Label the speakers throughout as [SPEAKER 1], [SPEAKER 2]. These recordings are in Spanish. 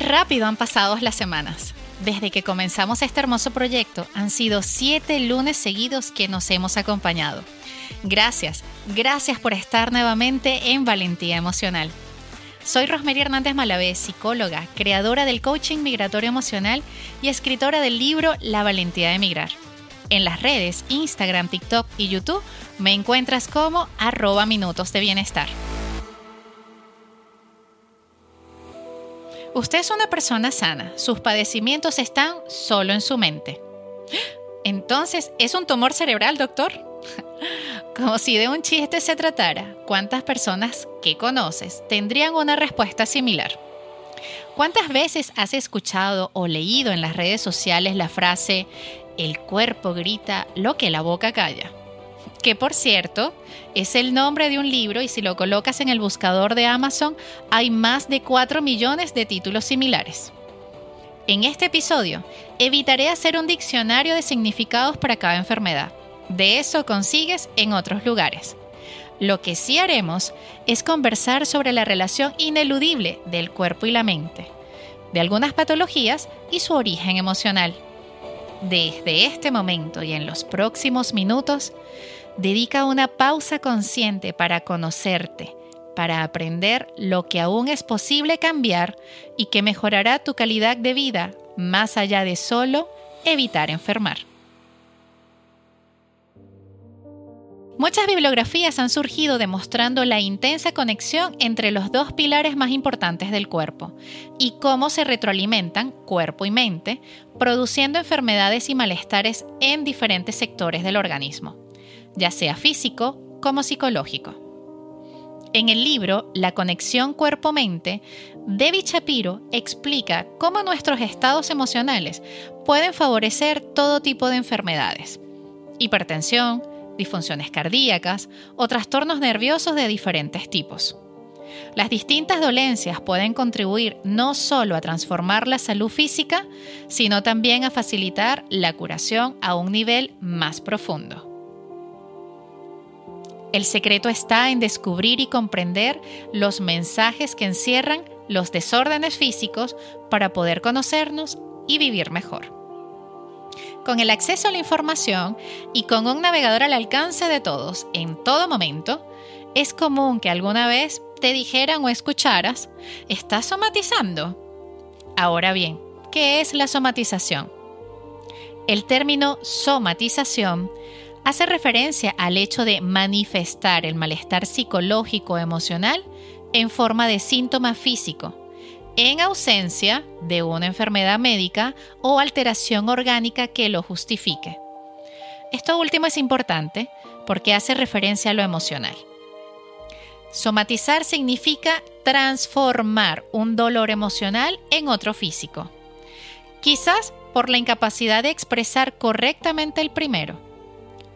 [SPEAKER 1] Rápido han pasado las semanas. Desde que comenzamos este hermoso proyecto han sido siete lunes seguidos que nos hemos acompañado. Gracias, gracias por estar nuevamente en Valentía Emocional. Soy Rosemary Hernández Malavé, psicóloga, creadora del coaching migratorio emocional y escritora del libro La Valentía de Emigrar. En las redes, Instagram, TikTok y YouTube me encuentras como arroba minutos de bienestar. Usted es una persona sana, sus padecimientos están solo en su mente. Entonces, ¿es un tumor cerebral, doctor? Como si de un chiste se tratara, ¿cuántas personas que conoces tendrían una respuesta similar? ¿Cuántas veces has escuchado o leído en las redes sociales la frase, el cuerpo grita lo que la boca calla? Que por cierto es el nombre de un libro y si lo colocas en el buscador de Amazon hay más de 4 millones de títulos similares. En este episodio evitaré hacer un diccionario de significados para cada enfermedad. De eso consigues en otros lugares. Lo que sí haremos es conversar sobre la relación ineludible del cuerpo y la mente, de algunas patologías y su origen emocional. Desde este momento y en los próximos minutos, Dedica una pausa consciente para conocerte, para aprender lo que aún es posible cambiar y que mejorará tu calidad de vida más allá de solo evitar enfermar. Muchas bibliografías han surgido demostrando la intensa conexión entre los dos pilares más importantes del cuerpo y cómo se retroalimentan cuerpo y mente, produciendo enfermedades y malestares en diferentes sectores del organismo ya sea físico como psicológico. En el libro La conexión cuerpo-mente, Debbie Shapiro explica cómo nuestros estados emocionales pueden favorecer todo tipo de enfermedades. Hipertensión, disfunciones cardíacas o trastornos nerviosos de diferentes tipos. Las distintas dolencias pueden contribuir no solo a transformar la salud física, sino también a facilitar la curación a un nivel más profundo. El secreto está en descubrir y comprender los mensajes que encierran los desórdenes físicos para poder conocernos y vivir mejor. Con el acceso a la información y con un navegador al alcance de todos en todo momento, es común que alguna vez te dijeran o escucharas, ¿estás somatizando? Ahora bien, ¿qué es la somatización? El término somatización hace referencia al hecho de manifestar el malestar psicológico emocional en forma de síntoma físico, en ausencia de una enfermedad médica o alteración orgánica que lo justifique. Esto último es importante porque hace referencia a lo emocional. Somatizar significa transformar un dolor emocional en otro físico, quizás por la incapacidad de expresar correctamente el primero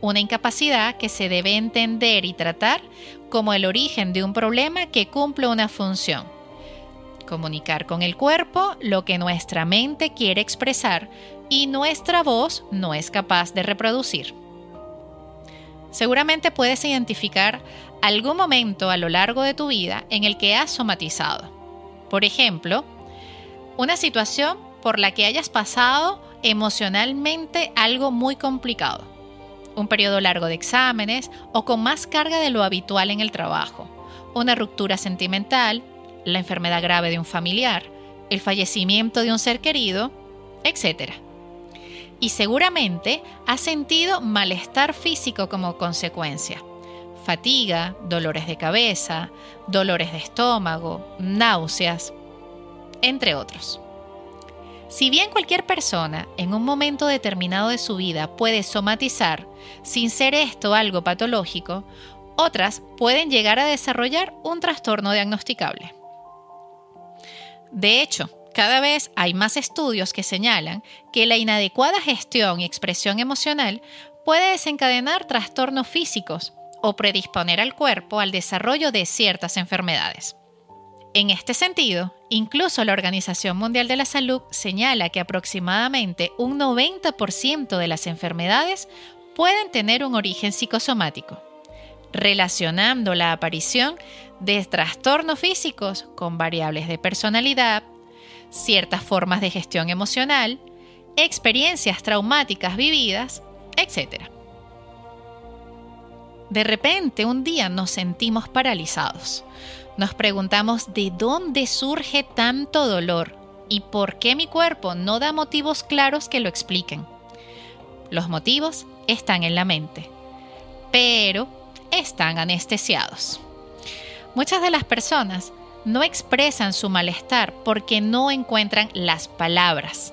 [SPEAKER 1] una incapacidad que se debe entender y tratar como el origen de un problema que cumple una función. Comunicar con el cuerpo lo que nuestra mente quiere expresar y nuestra voz no es capaz de reproducir. Seguramente puedes identificar algún momento a lo largo de tu vida en el que has somatizado. Por ejemplo, una situación por la que hayas pasado emocionalmente algo muy complicado un periodo largo de exámenes o con más carga de lo habitual en el trabajo, una ruptura sentimental, la enfermedad grave de un familiar, el fallecimiento de un ser querido, etc. Y seguramente has sentido malestar físico como consecuencia. Fatiga, dolores de cabeza, dolores de estómago, náuseas, entre otros. Si bien cualquier persona en un momento determinado de su vida puede somatizar sin ser esto algo patológico, otras pueden llegar a desarrollar un trastorno diagnosticable. De hecho, cada vez hay más estudios que señalan que la inadecuada gestión y expresión emocional puede desencadenar trastornos físicos o predisponer al cuerpo al desarrollo de ciertas enfermedades. En este sentido, incluso la Organización Mundial de la Salud señala que aproximadamente un 90% de las enfermedades pueden tener un origen psicosomático. relacionando la aparición de trastornos físicos con variables de personalidad, ciertas formas de gestión emocional, experiencias traumáticas vividas, etc. De repente, un día nos sentimos paralizados. Nos preguntamos de dónde surge tanto dolor y por qué mi cuerpo no da motivos claros que lo expliquen. Los motivos están en la mente, pero están anestesiados. Muchas de las personas no expresan su malestar porque no encuentran las palabras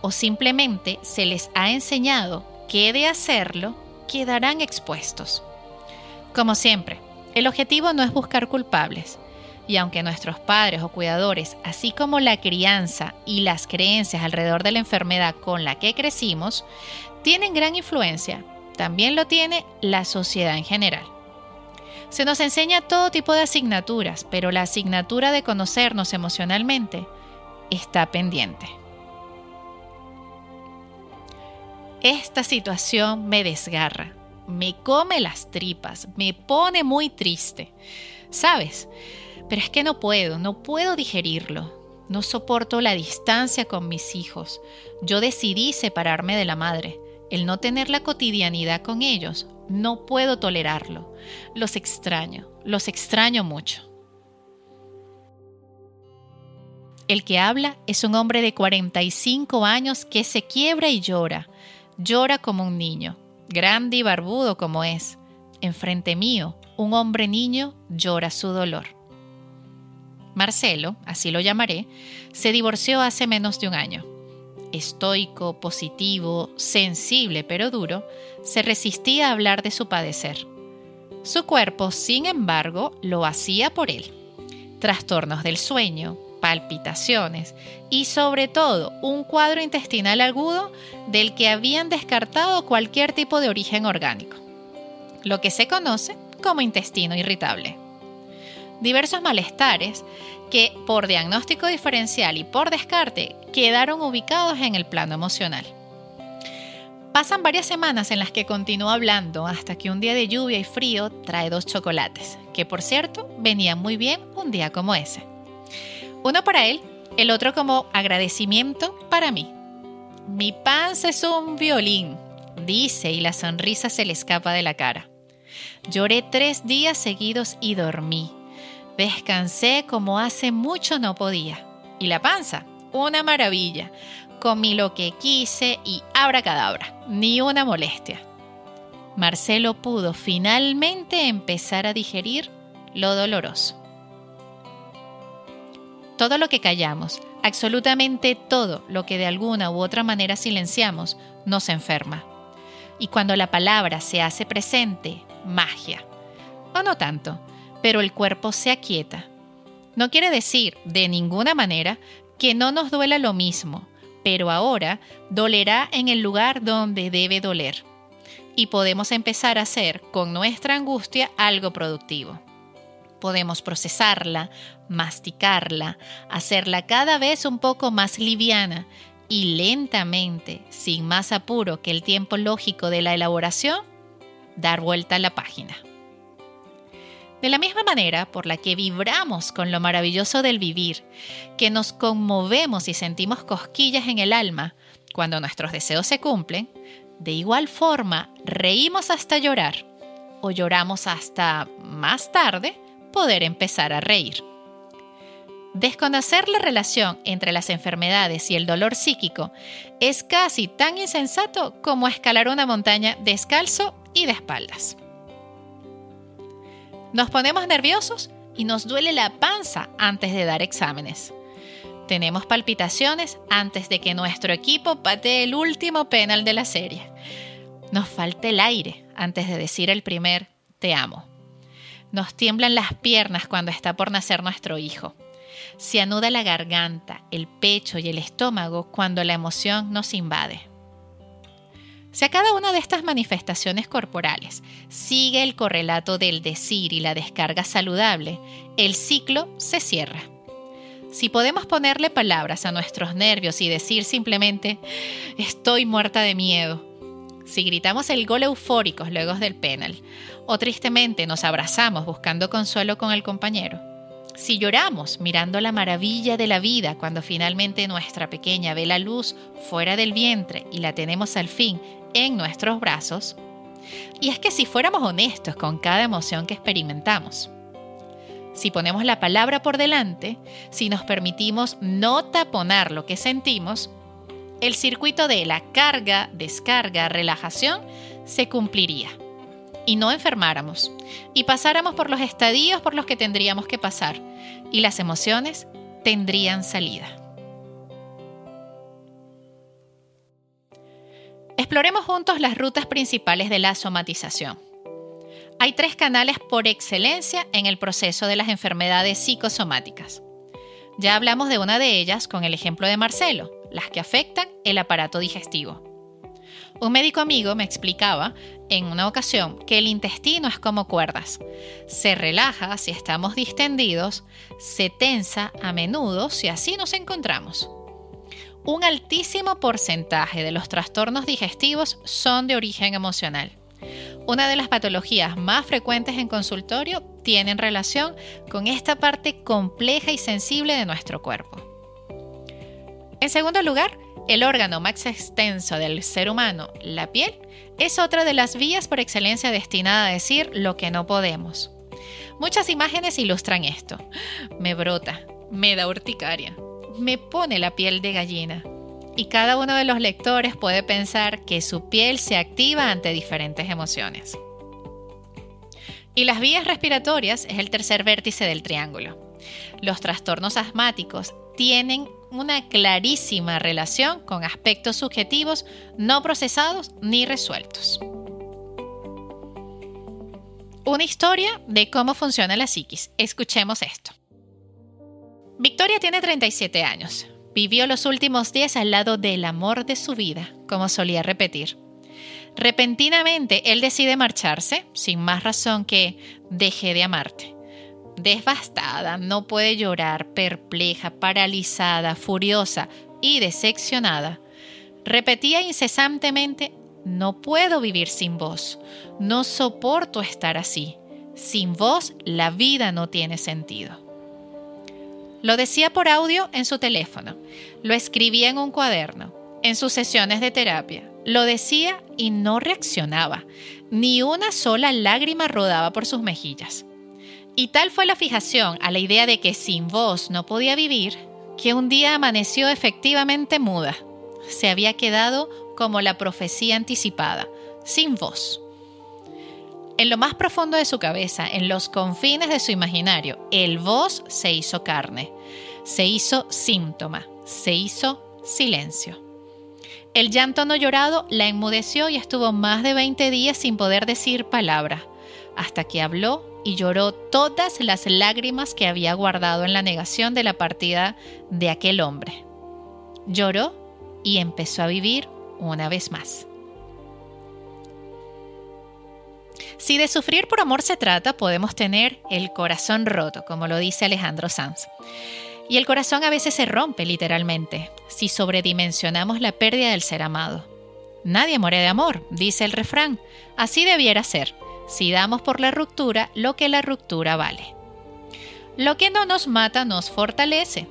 [SPEAKER 1] o simplemente se les ha enseñado que de hacerlo quedarán expuestos. Como siempre, el objetivo no es buscar culpables, y aunque nuestros padres o cuidadores, así como la crianza y las creencias alrededor de la enfermedad con la que crecimos, tienen gran influencia, también lo tiene la sociedad en general. Se nos enseña todo tipo de asignaturas, pero la asignatura de conocernos emocionalmente está pendiente. Esta situación me desgarra, me come las tripas, me pone muy triste. ¿Sabes? Pero es que no puedo, no puedo digerirlo. No soporto la distancia con mis hijos. Yo decidí separarme de la madre. El no tener la cotidianidad con ellos, no puedo tolerarlo. Los extraño, los extraño mucho. El que habla es un hombre de 45 años que se quiebra y llora. Llora como un niño, grande y barbudo como es. Enfrente mío, un hombre niño llora su dolor. Marcelo, así lo llamaré, se divorció hace menos de un año estoico, positivo, sensible pero duro, se resistía a hablar de su padecer. Su cuerpo, sin embargo, lo hacía por él. Trastornos del sueño, palpitaciones y sobre todo un cuadro intestinal agudo del que habían descartado cualquier tipo de origen orgánico, lo que se conoce como intestino irritable. Diversos malestares que por diagnóstico diferencial y por descarte quedaron ubicados en el plano emocional. Pasan varias semanas en las que continúa hablando hasta que un día de lluvia y frío trae dos chocolates, que por cierto venían muy bien un día como ese. Uno para él, el otro como agradecimiento para mí. Mi panza es un violín, dice y la sonrisa se le escapa de la cara. Lloré tres días seguidos y dormí. Descansé como hace mucho no podía. Y la panza, una maravilla. Comí lo que quise y abracadabra, ni una molestia. Marcelo pudo finalmente empezar a digerir lo doloroso. Todo lo que callamos, absolutamente todo lo que de alguna u otra manera silenciamos, nos enferma. Y cuando la palabra se hace presente, magia. O no tanto, pero el cuerpo se aquieta. No quiere decir, de ninguna manera, que no nos duela lo mismo, pero ahora dolerá en el lugar donde debe doler. Y podemos empezar a hacer con nuestra angustia algo productivo. Podemos procesarla, masticarla, hacerla cada vez un poco más liviana y lentamente, sin más apuro que el tiempo lógico de la elaboración, dar vuelta a la página. De la misma manera por la que vibramos con lo maravilloso del vivir, que nos conmovemos y sentimos cosquillas en el alma cuando nuestros deseos se cumplen, de igual forma reímos hasta llorar o lloramos hasta más tarde poder empezar a reír. Desconocer la relación entre las enfermedades y el dolor psíquico es casi tan insensato como escalar una montaña descalzo y de espaldas. Nos ponemos nerviosos y nos duele la panza antes de dar exámenes. Tenemos palpitaciones antes de que nuestro equipo patee el último penal de la serie. Nos falta el aire antes de decir el primer te amo. Nos tiemblan las piernas cuando está por nacer nuestro hijo. Se anuda la garganta, el pecho y el estómago cuando la emoción nos invade. Si a cada una de estas manifestaciones corporales sigue el correlato del decir y la descarga saludable, el ciclo se cierra. Si podemos ponerle palabras a nuestros nervios y decir simplemente estoy muerta de miedo, si gritamos el gol eufóricos luego del penal, o tristemente nos abrazamos buscando consuelo con el compañero, si lloramos mirando la maravilla de la vida cuando finalmente nuestra pequeña ve la luz fuera del vientre y la tenemos al fin en nuestros brazos, y es que si fuéramos honestos con cada emoción que experimentamos, si ponemos la palabra por delante, si nos permitimos no taponar lo que sentimos, el circuito de la carga, descarga, relajación se cumpliría y no enfermáramos y pasáramos por los estadios por los que tendríamos que pasar y las emociones tendrían salida. Exploremos juntos las rutas principales de la somatización. Hay tres canales por excelencia en el proceso de las enfermedades psicosomáticas. Ya hablamos de una de ellas con el ejemplo de Marcelo, las que afectan el aparato digestivo. Un médico amigo me explicaba en una ocasión que el intestino es como cuerdas. Se relaja si estamos distendidos, se tensa a menudo si así nos encontramos. Un altísimo porcentaje de los trastornos digestivos son de origen emocional. Una de las patologías más frecuentes en consultorio tienen relación con esta parte compleja y sensible de nuestro cuerpo. En segundo lugar, el órgano más extenso del ser humano, la piel, es otra de las vías por excelencia destinada a decir lo que no podemos. Muchas imágenes ilustran esto. Me brota, me da urticaria, me pone la piel de gallina. Y cada uno de los lectores puede pensar que su piel se activa ante diferentes emociones. Y las vías respiratorias es el tercer vértice del triángulo. Los trastornos asmáticos tienen una clarísima relación con aspectos subjetivos no procesados ni resueltos. Una historia de cómo funciona la psiquis. Escuchemos esto. Victoria tiene 37 años. Vivió los últimos días al lado del amor de su vida, como solía repetir. Repentinamente él decide marcharse, sin más razón que deje de amarte. Devastada, no puede llorar, perpleja, paralizada, furiosa y decepcionada. Repetía incesantemente, no puedo vivir sin vos, no soporto estar así. Sin vos la vida no tiene sentido. Lo decía por audio en su teléfono, lo escribía en un cuaderno, en sus sesiones de terapia. Lo decía y no reaccionaba. Ni una sola lágrima rodaba por sus mejillas. Y tal fue la fijación a la idea de que sin voz no podía vivir, que un día amaneció efectivamente muda. Se había quedado como la profecía anticipada, sin voz. En lo más profundo de su cabeza, en los confines de su imaginario, el voz se hizo carne, se hizo síntoma, se hizo silencio. El llanto no llorado la enmudeció y estuvo más de 20 días sin poder decir palabra, hasta que habló y lloró todas las lágrimas que había guardado en la negación de la partida de aquel hombre. Lloró y empezó a vivir una vez más. Si de sufrir por amor se trata, podemos tener el corazón roto, como lo dice Alejandro Sanz. Y el corazón a veces se rompe literalmente, si sobredimensionamos la pérdida del ser amado. Nadie muere de amor, dice el refrán. Así debiera ser, si damos por la ruptura lo que la ruptura vale. Lo que no nos mata nos fortalece,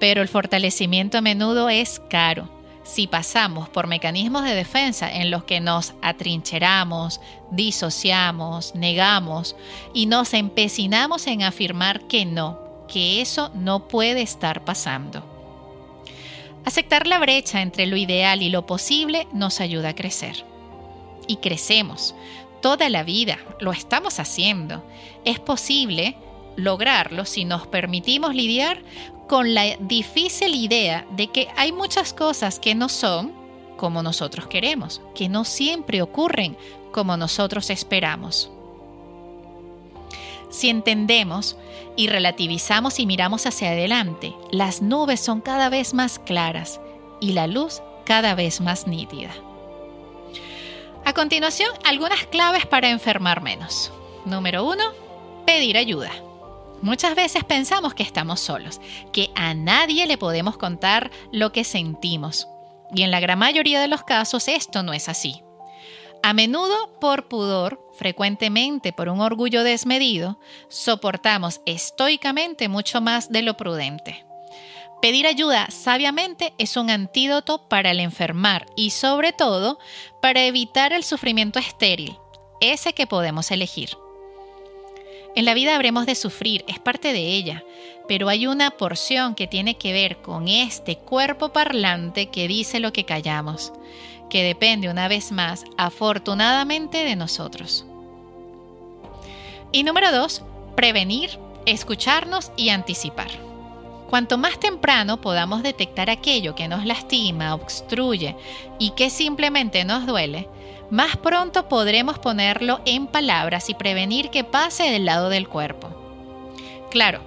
[SPEAKER 1] pero el fortalecimiento a menudo es caro si pasamos por mecanismos de defensa en los que nos atrincheramos, disociamos, negamos y nos empecinamos en afirmar que no, que eso no puede estar pasando. Aceptar la brecha entre lo ideal y lo posible nos ayuda a crecer. Y crecemos. Toda la vida lo estamos haciendo. Es posible lograrlo si nos permitimos lidiar con la difícil idea de que hay muchas cosas que no son como nosotros queremos, que no siempre ocurren como nosotros esperamos. Si entendemos y relativizamos y miramos hacia adelante, las nubes son cada vez más claras y la luz cada vez más nítida. A continuación, algunas claves para enfermar menos. Número uno, pedir ayuda. Muchas veces pensamos que estamos solos, que a nadie le podemos contar lo que sentimos. Y en la gran mayoría de los casos esto no es así. A menudo por pudor, frecuentemente por un orgullo desmedido, soportamos estoicamente mucho más de lo prudente. Pedir ayuda sabiamente es un antídoto para el enfermar y sobre todo para evitar el sufrimiento estéril, ese que podemos elegir. En la vida habremos de sufrir, es parte de ella, pero hay una porción que tiene que ver con este cuerpo parlante que dice lo que callamos, que depende una vez más, afortunadamente, de nosotros. Y número dos, prevenir, escucharnos y anticipar. Cuanto más temprano podamos detectar aquello que nos lastima, obstruye y que simplemente nos duele, más pronto podremos ponerlo en palabras y prevenir que pase del lado del cuerpo. Claro,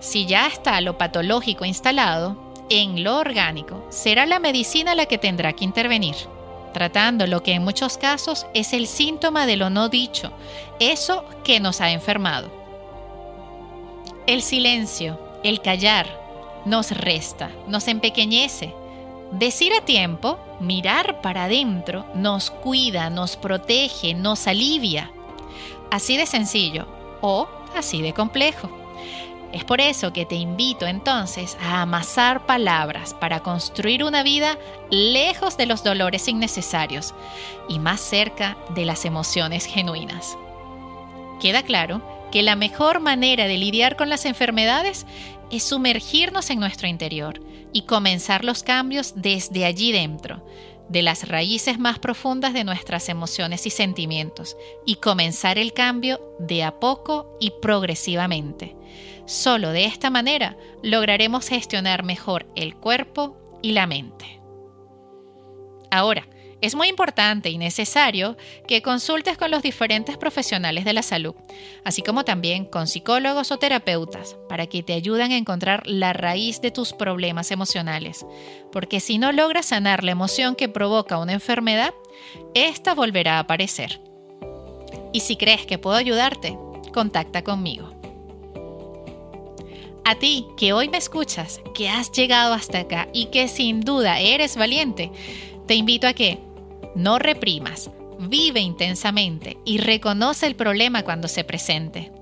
[SPEAKER 1] si ya está lo patológico instalado, en lo orgánico será la medicina la que tendrá que intervenir, tratando lo que en muchos casos es el síntoma de lo no dicho, eso que nos ha enfermado. El silencio, el callar, nos resta, nos empequeñece. Decir a tiempo, mirar para adentro, nos cuida, nos protege, nos alivia. Así de sencillo o así de complejo. Es por eso que te invito entonces a amasar palabras para construir una vida lejos de los dolores innecesarios y más cerca de las emociones genuinas. Queda claro que la mejor manera de lidiar con las enfermedades es sumergirnos en nuestro interior y comenzar los cambios desde allí dentro, de las raíces más profundas de nuestras emociones y sentimientos, y comenzar el cambio de a poco y progresivamente. Solo de esta manera lograremos gestionar mejor el cuerpo y la mente. Ahora, es muy importante y necesario que consultes con los diferentes profesionales de la salud, así como también con psicólogos o terapeutas, para que te ayuden a encontrar la raíz de tus problemas emocionales, porque si no logras sanar la emoción que provoca una enfermedad, esta volverá a aparecer. Y si crees que puedo ayudarte, contacta conmigo. A ti que hoy me escuchas, que has llegado hasta acá y que sin duda eres valiente, te invito a que no reprimas, vive intensamente y reconoce el problema cuando se presente.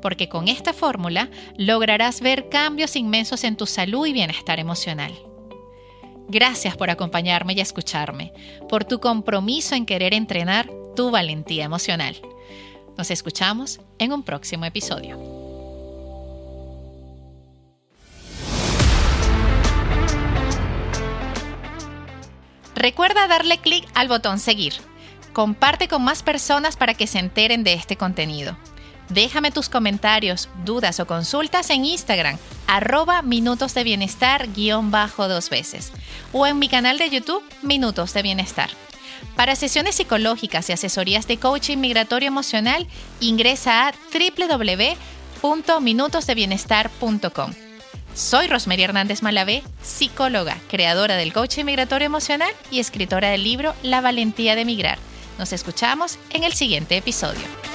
[SPEAKER 1] Porque con esta fórmula lograrás ver cambios inmensos en tu salud y bienestar emocional. Gracias por acompañarme y escucharme, por tu compromiso en querer entrenar tu valentía emocional. Nos escuchamos en un próximo episodio. Recuerda darle clic al botón seguir. Comparte con más personas para que se enteren de este contenido. Déjame tus comentarios, dudas o consultas en Instagram, arroba minutos de bienestar guion bajo dos veces, o en mi canal de YouTube, Minutos de Bienestar. Para sesiones psicológicas y asesorías de coaching migratorio emocional, ingresa a www.minutosdebienestar.com. Soy Rosemary Hernández Malavé, psicóloga, creadora del coaching migratorio emocional y escritora del libro La valentía de migrar. Nos escuchamos en el siguiente episodio.